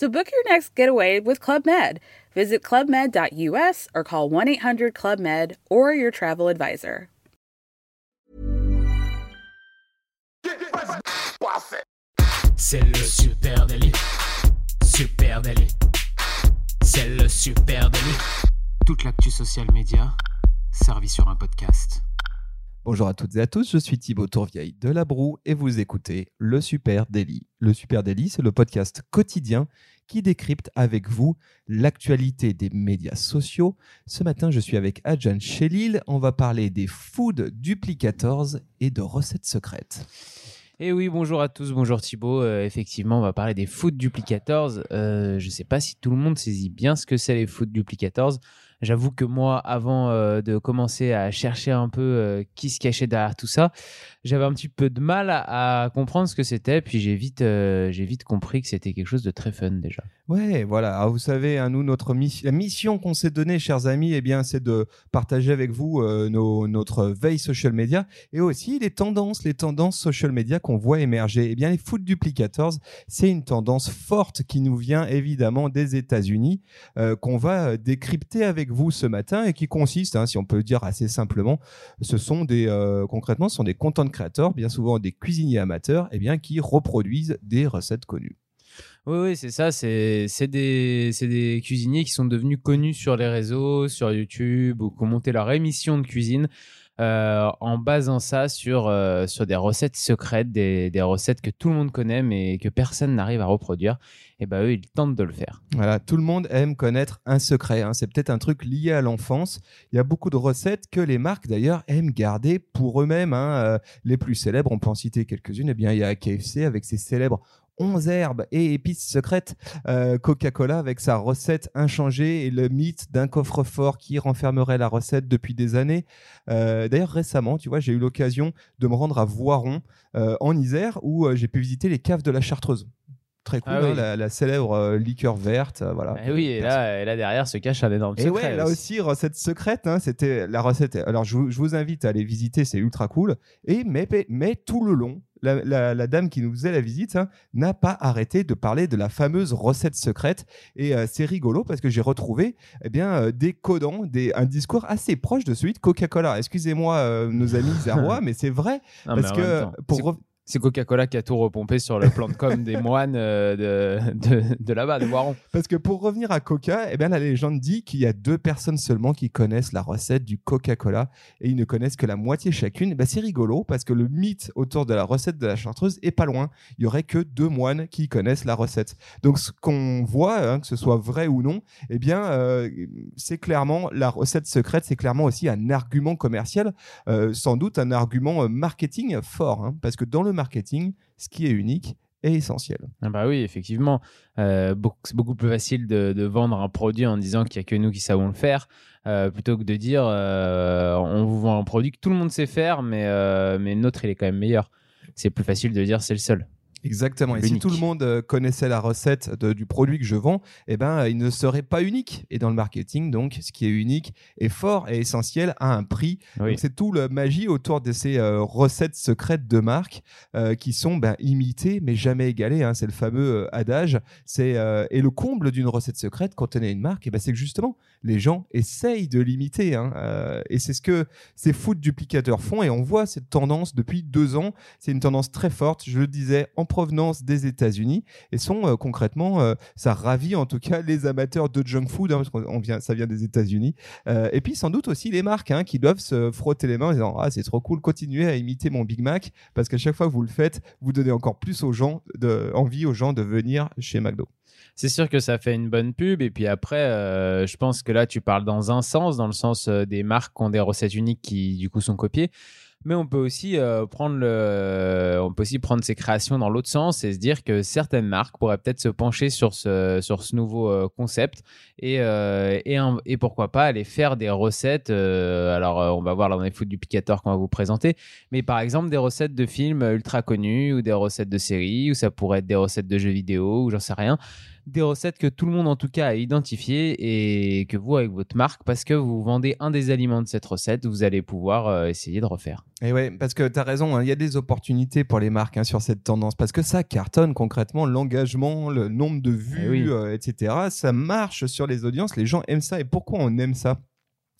So book your next getaway with Club Med. Visit clubmed.us or call 1 800 Club Med or your travel advisor. C'est le super délit. Super délit. C'est le super délit. Toute l'actu social média servie sur un podcast. Bonjour à toutes et à tous, je suis Thibaut Tourvieille de La Broue et vous écoutez Le Super Daily. Le Super Daily, c'est le podcast quotidien qui décrypte avec vous l'actualité des médias sociaux. Ce matin, je suis avec Adjan Chelil. On va parler des food duplicators et de recettes secrètes. Et eh oui, bonjour à tous, bonjour Thibaut. Euh, effectivement, on va parler des food duplicators. Euh, je ne sais pas si tout le monde saisit bien ce que c'est les food duplicators. J'avoue que moi, avant euh, de commencer à chercher un peu euh, qui se cachait derrière tout ça, j'avais un petit peu de mal à, comprendre ce que c'était. Puis j'ai vite, euh, vite compris que c'était quelque chose de très fun déjà. Ouais, voilà. Alors, vous savez, hein, nous, notre mission, la mission qu'on s'est donnée, chers amis, eh c'est de partager avec vous notre veille social media et aussi les tendances, les tendances social media qu'on voit émerger. Eh bien, les food duplicators, c'est une tendance forte qui nous vient évidemment des États-Unis, qu'on va décrypter avec vous ce matin et qui consiste, hein, si on peut dire assez simplement, ce sont des euh, concrètement, sont des content créateurs, bien souvent des cuisiniers amateurs, et eh bien qui reproduisent des recettes connues. Oui, oui, c'est ça. C'est des, des cuisiniers qui sont devenus connus sur les réseaux, sur YouTube, ou qui ont monté leur émission de cuisine euh, en basant ça sur, euh, sur des recettes secrètes, des, des, recettes que tout le monde connaît mais que personne n'arrive à reproduire. Et ben eux, ils tentent de le faire. Voilà, tout le monde aime connaître un secret. Hein. C'est peut-être un truc lié à l'enfance. Il y a beaucoup de recettes que les marques d'ailleurs aiment garder pour eux-mêmes. Hein. Euh, les plus célèbres, on peut en citer quelques-unes. Eh bien, il y a KFC avec ses célèbres 11 herbes et épices secrètes. Euh, Coca-Cola avec sa recette inchangée et le mythe d'un coffre-fort qui renfermerait la recette depuis des années. Euh, d'ailleurs, récemment, tu vois, j'ai eu l'occasion de me rendre à Voiron euh, en Isère où j'ai pu visiter les caves de la Chartreuse très cool, ah hein, la, célèbre liqueur verte. voilà. Et eh oui, et là, et là derrière se cache un énorme secret. Et ouais, là aussi, recette secrète, hein, c'était la recette. Alors je, vous invite à aller visiter, c'est ultra cool. Et mais, mais tout le long, la, dame qui nous faisait la visite hein, n'a pas arrêté de parler de la fameuse recette secrète. Et euh, c'est rigolo parce que j'ai retrouvé eh bien, euh, des codants, des, un discours assez proche de celui de Coca-Cola. Excusez-moi, euh, nos amis zérois, mais c'est vrai. parce que pour c'est Coca-Cola qui a tout repompé sur le plan de com des moines euh, de, de, là-bas, de Voiron. Parce que pour revenir à Coca, eh bien, la légende dit qu'il y a deux personnes seulement qui connaissent la recette du Coca-Cola et ils ne connaissent que la moitié chacune. Ben, c'est rigolo parce que le mythe autour de la recette de la chartreuse est pas loin. Il y aurait que deux moines qui connaissent la recette. Donc ce qu'on voit, hein, que ce soit vrai ou non, eh bien, euh, c'est clairement la recette secrète, c'est clairement aussi un argument commercial, euh, sans doute un argument marketing fort, hein, parce que dans le marketing, ce qui est unique est essentiel. Ah bah oui, effectivement. Euh, c'est beaucoup plus facile de, vendre un produit en disant qu'il n'y a que nous qui savons le faire, euh, plutôt que de dire euh, on vous vend un produit que tout le monde sait faire, mais, mais le nôtre, il est quand même meilleur. C'est plus facile de dire c'est le seul. Exactement. Et si tout le monde euh, connaissait la recette du produit que je vends, eh ben, il ne serait pas unique. Et dans le marketing, donc, ce qui est unique est fort et essentiel à un prix. C'est tout le magie autour de ces euh, recettes secrètes de marque euh, qui sont ben, imitées mais jamais égalées. Hein. C'est le fameux adage. C'est et le comble d'une recette secrète quand on est une marque, eh ben, c'est que justement les gens essayent de l'imiter. Hein. et c'est ce que ces food duplicateurs font. Et on voit cette tendance depuis deux ans. C'est une tendance très forte. Je le disais en provenance des États-Unis et sont euh, concrètement, euh, ça ravit en tout cas les amateurs de junk food, hein, parce qu'on vient, ça vient des États-Unis. Euh, et puis sans doute aussi les marques hein, qui doivent se frotter les mains en disant ah c'est trop cool, continuez à imiter mon Big Mac parce qu'à chaque fois que vous le faites, vous donnez encore plus aux gens de, envie aux gens de venir chez McDo c'est sûr que ça fait une bonne pub. Et puis après, je pense que là, tu parles dans un sens, dans le sens des marques qui ont des recettes uniques qui, du coup, sont copiées. Mais on peut aussi euh, prendre le, on peut aussi prendre ses créations dans l'autre sens et se dire que certaines marques pourraient peut-être se pencher sur ce, sur ce nouveau euh, concept et, euh, et, pourquoi pas aller faire des recettes. alors, on va voir là dans les foot duplicateur qu'on va vous présenter, mais par exemple des recettes de films ultra connus ou des recettes de séries ou ça pourrait être des recettes de jeux vidéo ou j'en sais rien des recettes que tout le monde en tout cas a identifiées et que vous avec votre marque, parce que vous vendez un des aliments de cette recette, vous allez pouvoir euh, essayer de refaire. Et ouais, parce que tu as raison, hein, il y a des opportunités pour les marques hein, sur cette tendance, parce que ça cartonne concrètement, l'engagement, le nombre de eh vues, euh, etc. Ça marche sur les audiences, les gens aiment ça. Et pourquoi on aime ça?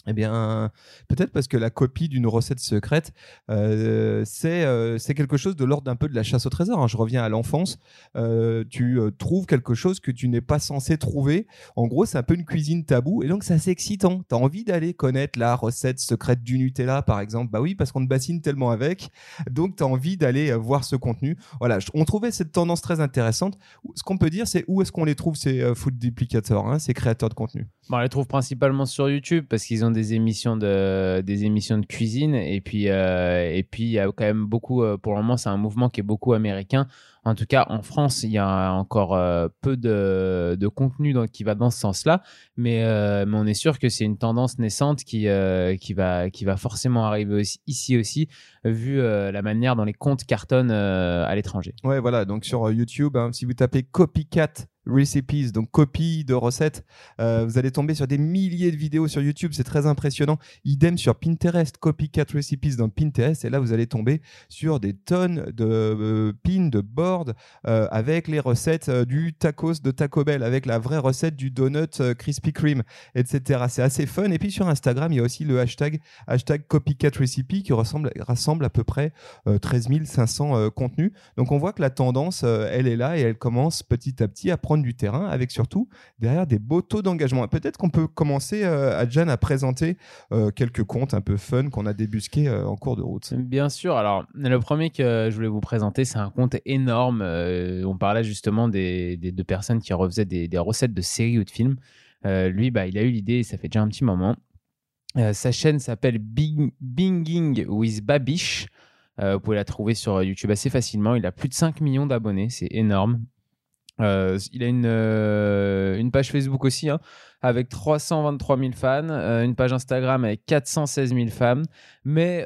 Eh bien, peut-être parce que la copie d'une recette secrète, euh, euh, c'est quelque chose de l'ordre d'un peu de la chasse au trésor. Hein. Je reviens à l'enfance. Euh, tu trouves quelque chose que tu n'es pas censé trouver. En gros, c'est un peu une cuisine tabou. Et donc, c'est excitant. Tu as envie d'aller connaître la recette secrète du Nutella, par exemple? Bah oui, parce qu'on te bassine tellement avec. Donc, tu as envie d'aller voir ce contenu. Voilà, on trouvait cette tendance très intéressante. Ce qu'on peut dire, c'est où est-ce qu'on les trouve, ces food duplicators, hein, ces créateurs de contenu? Bon, On les trouve principalement sur YouTube parce qu'ils ont des émissions de des émissions de cuisine. Et puis euh, et puis il y a quand même beaucoup euh, pour le moment c'est un mouvement qui est beaucoup américain. En tout cas en France il y a encore euh, peu de, de contenu qui va dans ce sens-là. Mais mais on est sûr que c'est une tendance naissante qui qui va qui va forcément arriver ici aussi vu la manière dont les comptes cartonnent à l'étranger. Ouais voilà. Donc sur YouTube hein, si vous tapez copycat recipes, donc copie de recettes. Euh, vous allez tomber sur des milliers de vidéos sur YouTube, c'est très impressionnant. Idem sur Pinterest, copycat recipes dans Pinterest, et là vous allez tomber sur des tonnes de euh, pins, de boards euh, avec les recettes du tacos de Taco Bell, avec la vraie recette du donut Krispy Kreme, etc. C'est assez fun. Et puis sur Instagram, il y a aussi le hashtag, hashtag copycat recipe qui ressemble, rassemble à peu près 13 500 contenus. Donc on voit que la tendance, elle est là et elle commence petit à petit à prendre du terrain avec surtout derrière des beaux taux d'engagement. Peut-être qu'on peut commencer, euh, Adjan, à présenter euh, quelques comptes un peu fun qu'on a débusqués euh, en cours de route. Bien sûr. Alors, le premier que je voulais vous présenter, c'est un compte énorme. on parlait justement des, deux personnes qui refaisaient des, recettes de séries ou de films. lui, bah, il a eu l'idée, ça fait déjà un petit moment. sa chaîne s'appelle Binging with Babish. vous pouvez la trouver sur YouTube assez facilement. Il a plus de 5 millions d'abonnés, c'est énorme. Euh, il a une, euh, une page Facebook aussi, hein, avec 323 000 fans, euh, une page Instagram avec 416 000 fans. Mais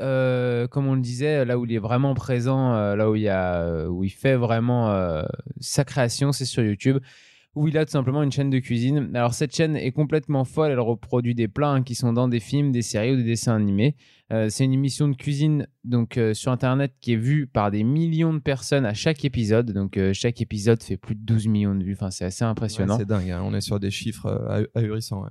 comme on le disait, là où il est vraiment présent, là où il, y a, où il fait vraiment sa création, c'est sur YouTube où il a tout simplement une chaîne de cuisine. Alors cette chaîne est complètement folle, elle reproduit des plats hein, qui sont dans des films, des séries ou des dessins animés. Euh, c'est une émission de cuisine donc euh, sur internet qui est vue par des millions de personnes à chaque épisode. Donc euh, chaque épisode fait plus de 12 millions de vues. Enfin, c'est assez impressionnant. c'est dingue. Hein. On est sur des chiffres ahurissants. Ouais.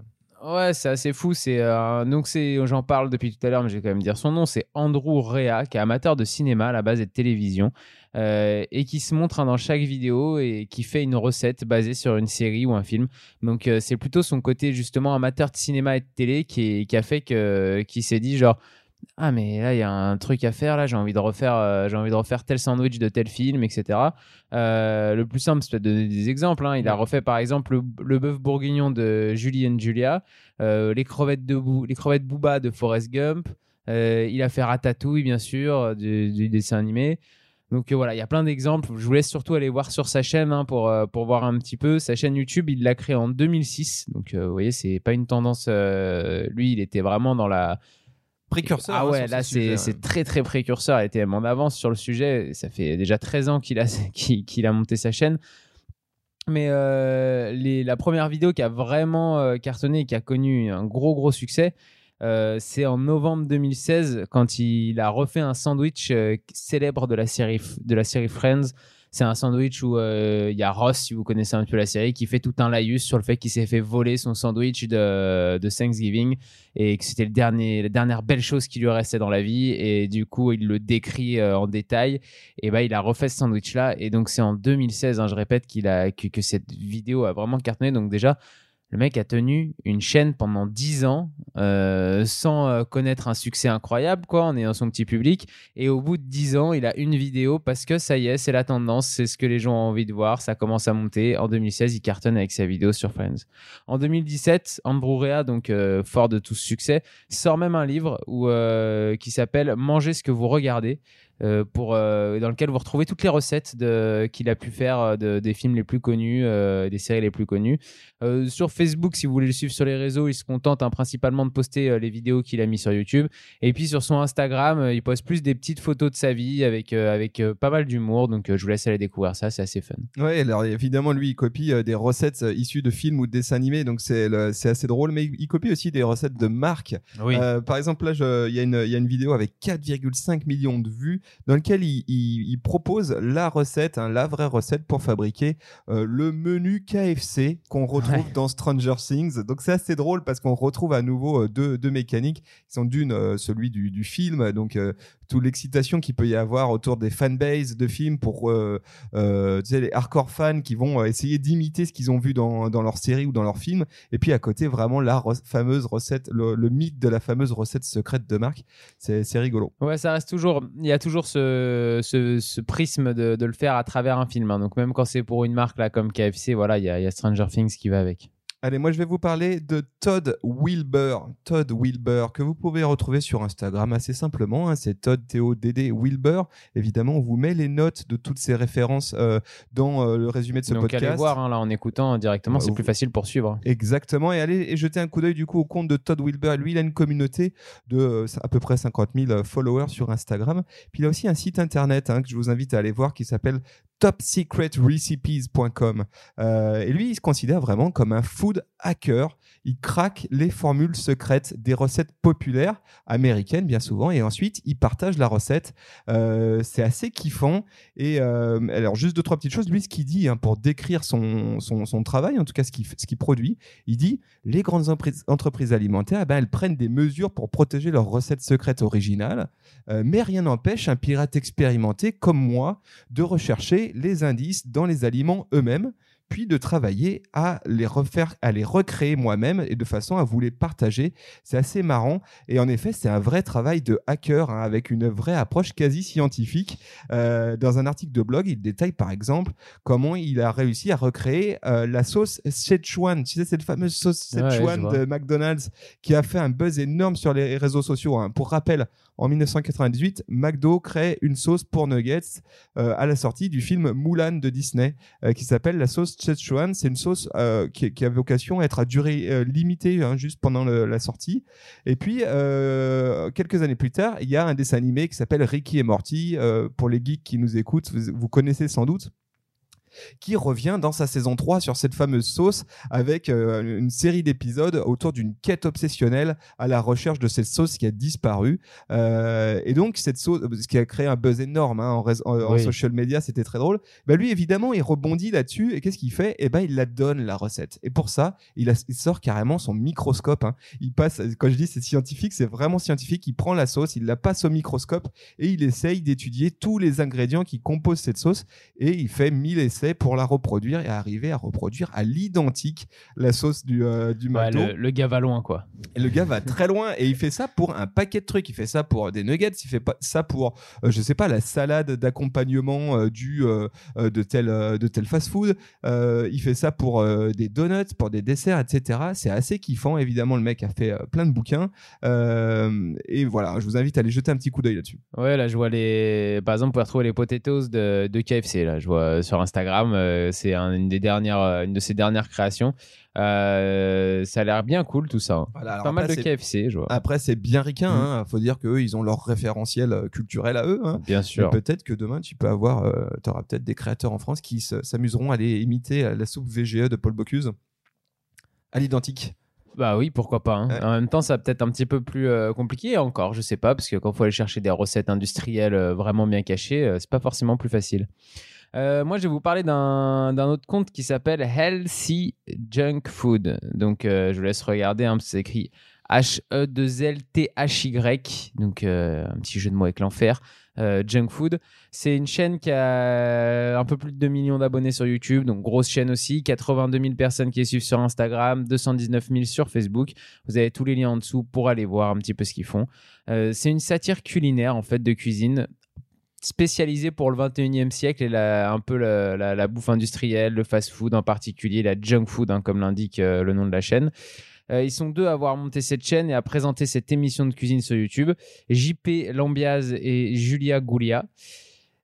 C'est assez fou. C'est donc c'est, j'en parle depuis tout à l'heure, mais je vais quand même dire son nom. C'est Andrew Rea, qui est amateur de cinéma à la base et de télévision, et qui se montre hein, dans chaque vidéo et qui fait une recette basée sur une série ou un film. Donc c'est plutôt son côté justement amateur de cinéma et de télé qui, qui a fait que qui s'est dit genre ah mais là il y a un truc à faire là j'ai envie de refaire euh, j'ai envie de refaire tel sandwich de tel film etc euh, le plus simple c'est de donner des exemples hein. il a refait par exemple le, bœuf bourguignon de Julie and Julia euh, les crevettes de les crevettes Booba de Forrest Gump il a fait Ratatouille bien sûr du, dessin animé donc voilà, il y a plein d'exemples. Je vous laisse surtout aller voir sur sa chaîne hein, pour, pour voir un petit peu. Sa chaîne YouTube, il l'a créée en 2006. Donc vous voyez, c'est pas une tendance. lui, il était vraiment dans la, précurseur. Ah hein, ouais, là c'est très très précurseur. Il était en avance sur le sujet. Ça fait déjà 13 ans qu'il a, qu'il a monté sa chaîne. Mais euh, les, la première vidéo qui a vraiment euh, cartonné et qui a connu un gros gros succès, euh, c'est en novembre 2016 quand il a refait un sandwich célèbre de la série, de la série Friends c'est un sandwich où euh, il y a Ross, si vous connaissez un peu la série, qui fait tout un laïus sur le fait qu'il s'est fait voler son sandwich de, de Thanksgiving et que c'était le dernier, la dernière belle chose qui lui restait dans la vie. Et du coup, il le décrit euh, en détail. Et bah, il a refait ce sandwich-là. Et donc, c'est en 2016, hein, je répète, qu'il a, que, que cette vidéo a vraiment cartonné. Donc, déjà, Le mec a tenu une chaîne pendant 10 ans euh, sans euh, connaître un succès incroyable, quoi, en ayant son petit public. Et au bout de 10 ans, il a une vidéo parce que ça y est, c'est la tendance, c'est ce que les gens ont envie de voir, ça commence à monter. En 2016, il cartonne avec sa vidéo sur Friends. En 2017, Andrew Rea, donc euh, fort de tout succès, sort même un livre qui s'appelle Manger ce que vous regardez. Euh, pour, euh, dans lequel vous retrouvez toutes les recettes qu'il a pu faire euh, de, des films les plus connus, des séries les plus connues. sur Facebook, si vous voulez le suivre sur les réseaux, il se contente hein, principalement de poster les vidéos qu'il a mis sur YouTube. Et puis sur son Instagram, il poste plus des petites photos de sa vie avec, avec pas mal d'humour. Donc je vous laisse aller découvrir ça, c'est assez fun. Ouais, alors évidemment, lui, il copie des recettes issues de films ou de dessins animés, donc c'est assez drôle, mais il copie aussi des recettes de marques. Oui. par exemple, là, il y, y, a une vidéo avec 4,5 millions de vues dans lequel il, propose la recette, hein, la vraie recette pour fabriquer euh, le menu KFC qu'on retrouve dans Stranger Things. Donc c'est assez drôle parce qu'on retrouve à nouveau euh, deux, deux, mécaniques qui sont d'une euh, celui du, du, film, donc toute l'excitation qu'il peut y avoir autour des fanbases de films pour tu sais, les hardcore fans qui vont essayer d'imiter ce qu'ils ont vu dans, dans, leur série ou dans leur film. Et puis à côté vraiment la fameuse recette, le, le, mythe de la fameuse recette secrète de Marc. C'est rigolo. Ouais, ça reste toujours, il y a toujours ce, prisme de, le faire à travers un film. Hein. Donc même quand c'est pour une marque là comme KFC, voilà, il y, a Stranger Things qui va avec. Allez, moi je vais vous parler de Todd Wilbur. Todd Wilbur, que vous pouvez retrouver sur Instagram assez simplement. Hein. c'est Todd T-O-D-D Wilbur. Évidemment, on vous met les notes de toutes ces références euh, dans euh, le résumé de ce Donc, podcast. allez voir hein, là en écoutant directement, c'est plus facile pour suivre. Exactement. Et allez et jeter un coup d'œil du coup au compte de Todd Wilbur. Lui, il a une communauté de euh, à peu près 50 000 followers sur Instagram. Puis il a aussi un site internet hein, que je vous invite à aller voir qui s'appelle topsecretrecipes.com. Euh, et lui, il se considère vraiment comme un food hacker. Il craque les formules secrètes des recettes populaires américaines, bien souvent, et ensuite il partage la recette. Euh, c'est assez kiffant. Et euh, alors, juste deux, trois petites choses. Lui, ce qu'il dit hein, pour décrire son, son, travail, en tout cas ce qu'il ce produit, il dit les grandes entreprises alimentaires, eh ben, elles prennent des mesures pour protéger leurs recettes secrètes originales, mais rien n'empêche un pirate expérimenté comme moi de rechercher les indices dans les aliments eux-mêmes, puis de travailler à les refaire, à les recréer moi-même et de façon à vous les partager. C'est assez marrant et en effet, c'est un vrai travail de hacker hein, avec une vraie approche quasi scientifique. Euh, dans un article de blog, il détaille par exemple comment il a réussi à recréer euh, la sauce Szechuan. Tu sais, cette fameuse sauce Szechuan de McDonald's qui a fait un buzz énorme sur les réseaux sociaux. Hein. Pour rappel, en 1998, McDo crée une sauce pour nuggets euh, à la sortie du film Mulan de Disney euh, qui s'appelle la sauce Szechuan. C'est une sauce euh, qui, a vocation à être à durée limitée hein, juste pendant la sortie. Et puis, quelques années plus tard, il y a un dessin animé qui s'appelle Ricky et Morty. pour les geeks qui nous écoutent, vous connaissez sans doute qui revient dans sa saison 3 sur cette fameuse sauce avec euh, une série d'épisodes autour d'une quête obsessionnelle à la recherche de cette sauce qui a disparu. Euh, et donc, cette sauce, ce qui a créé un buzz énorme hein, en, social media, c'était très drôle. Bah, lui, évidemment, il rebondit là-dessus et qu'est-ce qu'il fait? Eh ben, il la donne, la recette. Et pour ça, il, sort carrément son microscope. Hein. Il passe, quand je dis c'est scientifique, c'est vraiment scientifique. Il prend la sauce, il la passe au microscope et il essaye d'étudier tous les ingrédients qui composent cette sauce et il fait 1000 essais pour la reproduire et arriver à reproduire à l'identique la sauce du, euh, du le, gars va loin, quoi. Et le gars va très loin et il fait ça pour un paquet de trucs. Il fait ça pour des nuggets, il fait pas ça pour, euh, je sais pas, la salade d'accompagnement euh, du de tel de tel fast-food. il fait ça pour des donuts, pour des desserts, etc. C'est assez kiffant. Évidemment, le mec a fait plein de bouquins. et voilà, je vous invite à aller jeter un petit coup d'œil là-dessus. Ouais, là, je vois les. Par exemple, vous pouvez retrouver les potatoes de, de KFC. Là, je vois sur Instagram. Euh, c'est une des dernières, euh, une de ses dernières créations. Euh, ça a l'air bien cool tout ça. Hein. pas mal de KFC, je vois. Après, c'est bien ricain. Il mm. hein. faut dire qu'eux, ils ont leur référentiel culturel à eux. Hein. Bien sûr. Peut-être que demain, tu peux avoir, tu auras peut-être des créateurs en France qui s'amuseront à aller imiter la soupe VGE de Paul Bocuse à l'identique. Bah oui, pourquoi pas. En même temps, ça peut-être un petit peu plus compliqué encore, je sais pas, parce que quand il faut aller chercher des recettes industrielles vraiment bien cachées, c'est pas forcément plus facile. Euh, moi, je vais vous parler d'un autre compte qui s'appelle Healthy Junk Food. Donc, euh, je vous laisse regarder, hein, c'est écrit H-E-2-L-T-H-Y. Donc, euh, un petit jeu de mots avec l'enfer. Junk Food. C'est une chaîne qui a un peu plus de 2 millions d'abonnés sur YouTube, donc grosse chaîne aussi. 82 000 personnes qui les suivent sur Instagram, 219 000 sur Facebook. Vous avez tous les liens en dessous pour aller voir un petit peu ce qu'ils font. c'est une satire culinaire en fait de cuisine spécialisé pour le 21e siècle et la, un peu la, bouffe industrielle, le fast-food en particulier, la junk food, hein, comme l'indique euh, le nom de la chaîne. Euh, ils sont deux à avoir monté cette chaîne et à présenter cette émission de cuisine sur YouTube. JP Lambiaz et Julia Goulia.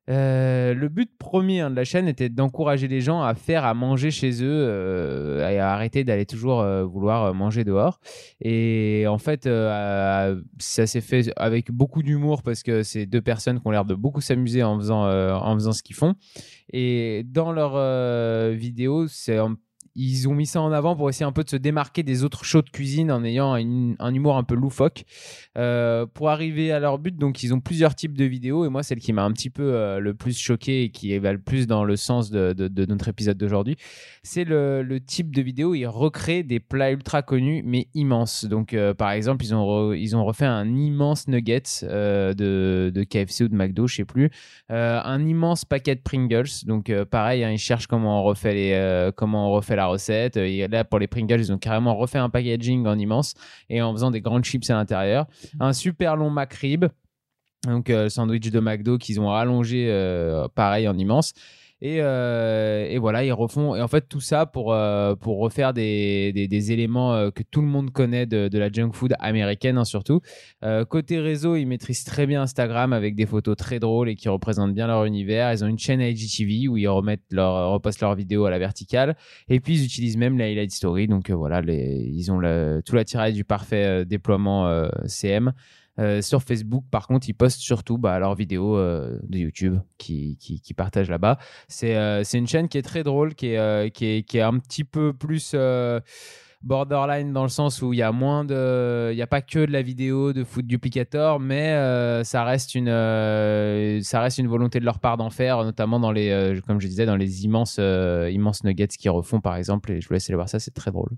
Euh, le but premier hein, de la chaîne était d'encourager les gens à faire à manger chez eux euh, et à arrêter d'aller toujours euh, vouloir manger dehors. Et en fait, ça s'est fait avec beaucoup d'humour parce que c'est deux personnes qui ont l'air de beaucoup s'amuser en faisant, en faisant ce qu'ils font. Et dans leur vidéo, c'est un ils ont mis ça en avant pour essayer un peu de se démarquer des autres shows de cuisine en ayant un humour un peu loufoque. Euh, pour arriver à leur but, donc ils ont plusieurs types de vidéos et moi celle qui m'a un petit peu euh, le plus choqué et qui va le plus dans le sens de, notre épisode d'aujourd'hui, c'est le, type de vidéo ils recréent des plats ultra connus mais immenses. Donc euh, par exemple ils ont, ils ont refait un immense nugget de, de, KFC ou de McDo, je sais plus, un immense paquet de Pringles. Donc pareil, hein, ils cherchent comment on refait les, comment on refait la recette. Et là, pour les Pringles, ils ont carrément refait un packaging en immense et en faisant des grandes chips à l'intérieur. Un super long McRib. Donc, euh, sandwich de McDo qu'ils ont rallongé, euh, pareil, en immense. Euh, et, voilà, ils refont. Et en fait, tout ça pour, euh, pour refaire des, des, éléments euh, que tout le monde connaît de, la junk food américaine, hein, surtout. côté réseau, ils maîtrisent très bien Instagram avec des photos très drôles et qui représentent bien leur univers. Ils ont une chaîne IGTV où ils remettent leur, repostent leurs vidéos à la verticale. Et puis, ils utilisent même la Highlight Story. Donc voilà, ils ont le, tout l'attirail du parfait déploiement CM. Euh, sur Facebook, par contre, ils postent surtout bah, leurs vidéos euh, de YouTube qui, partagent là-bas. Euh, c'est une chaîne qui est très drôle, qui est, un petit peu plus borderline dans le sens où il y a moins de il y a pas que de la vidéo de foot duplicator mais ça reste une volonté de leur part d'en faire notamment dans les comme je disais dans les immenses nuggets qu'ils refont par exemple je vous laisse aller voir ça c'est très drôle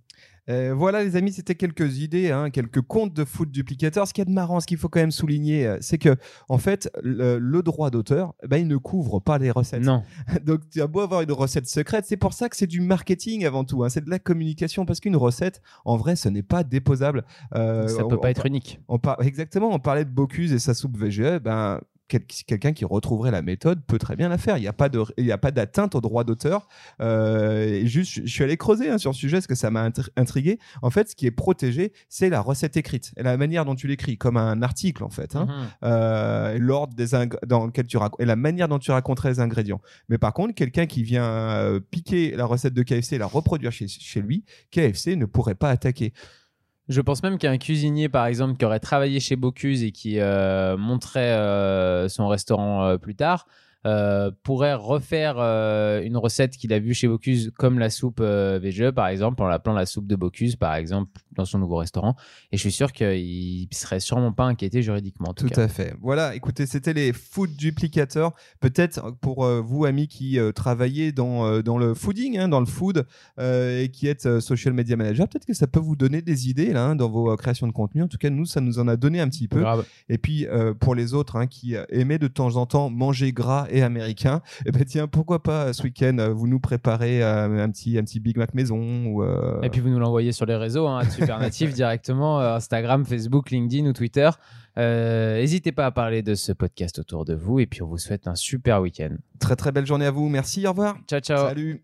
euh, voilà, les amis, c'était quelques idées, hein, quelques comptes de foot duplicateurs. Ce qui est de marrant, ce qu'il faut quand même souligner, euh, c'est que, en fait, le, droit d'auteur, ben, il ne couvre pas les recettes. Non. Donc, tu as beau avoir une recette secrète, c'est pour ça que c'est du marketing avant tout. Hein. c'est de la communication parce qu'une recette, en vrai, ce n'est pas déposable. Euh, ça peut pas être unique. On exactement. On parlait de Bocuse et sa soupe VGE. Ben, quelqu'un qui retrouverait la méthode peut très bien la faire. Il n'y a pas de, il a pas d'atteinte au droit d'auteur. Euh, juste, je suis allé creuser hein, sur le sujet parce que ça m'a intrigué. En fait, ce qui est protégé, c'est la recette écrite et la manière dont tu l'écris, comme un article en fait. Hein. Mhm. Euh, l'ordre des dans lequel tu et la manière dont tu raconterais les ingrédients. Mais par contre, quelqu'un qui vient euh, piquer la recette de KFC et la reproduire chez, chez lui, KFC ne pourrait pas attaquer. Je pense même qu'un cuisinier, par exemple, qui aurait travaillé chez Bocuse et qui euh, montrait euh, son restaurant euh, plus tard, euh, pourrait refaire euh, une recette qu'il a vue chez Bocuse, comme la soupe euh, VGE, par exemple, en l'appelant la soupe de Bocuse, par exemple, dans son nouveau restaurant. Et je suis sûr qu'il serait sûrement pas inquiété juridiquement. tout, à fait. Voilà, écoutez, c'était les food duplicateurs. Peut-être pour vous, amis qui travaillez dans, dans le fooding, hein, dans le food, et qui êtes social media manager, peut-être que ça peut vous donner des idées là, hein, dans vos créations de contenu. En tout cas, nous, ça nous en a donné un petit peu. Et puis, pour les autres hein, qui aimaient de temps en temps manger gras et américain, et eh ben tiens, pourquoi pas ce week-end, euh, vous nous préparez euh, un petit un petit Big Mac maison ou euh, Et puis vous nous l'envoyez sur les réseaux, hein, Supernatif directement, Instagram, Facebook, LinkedIn ou Twitter. N'hésitez pas à parler de ce podcast autour de vous et puis on vous souhaite un super week-end. Très très belle journée à vous. Merci, au revoir. Ciao ciao. Salut.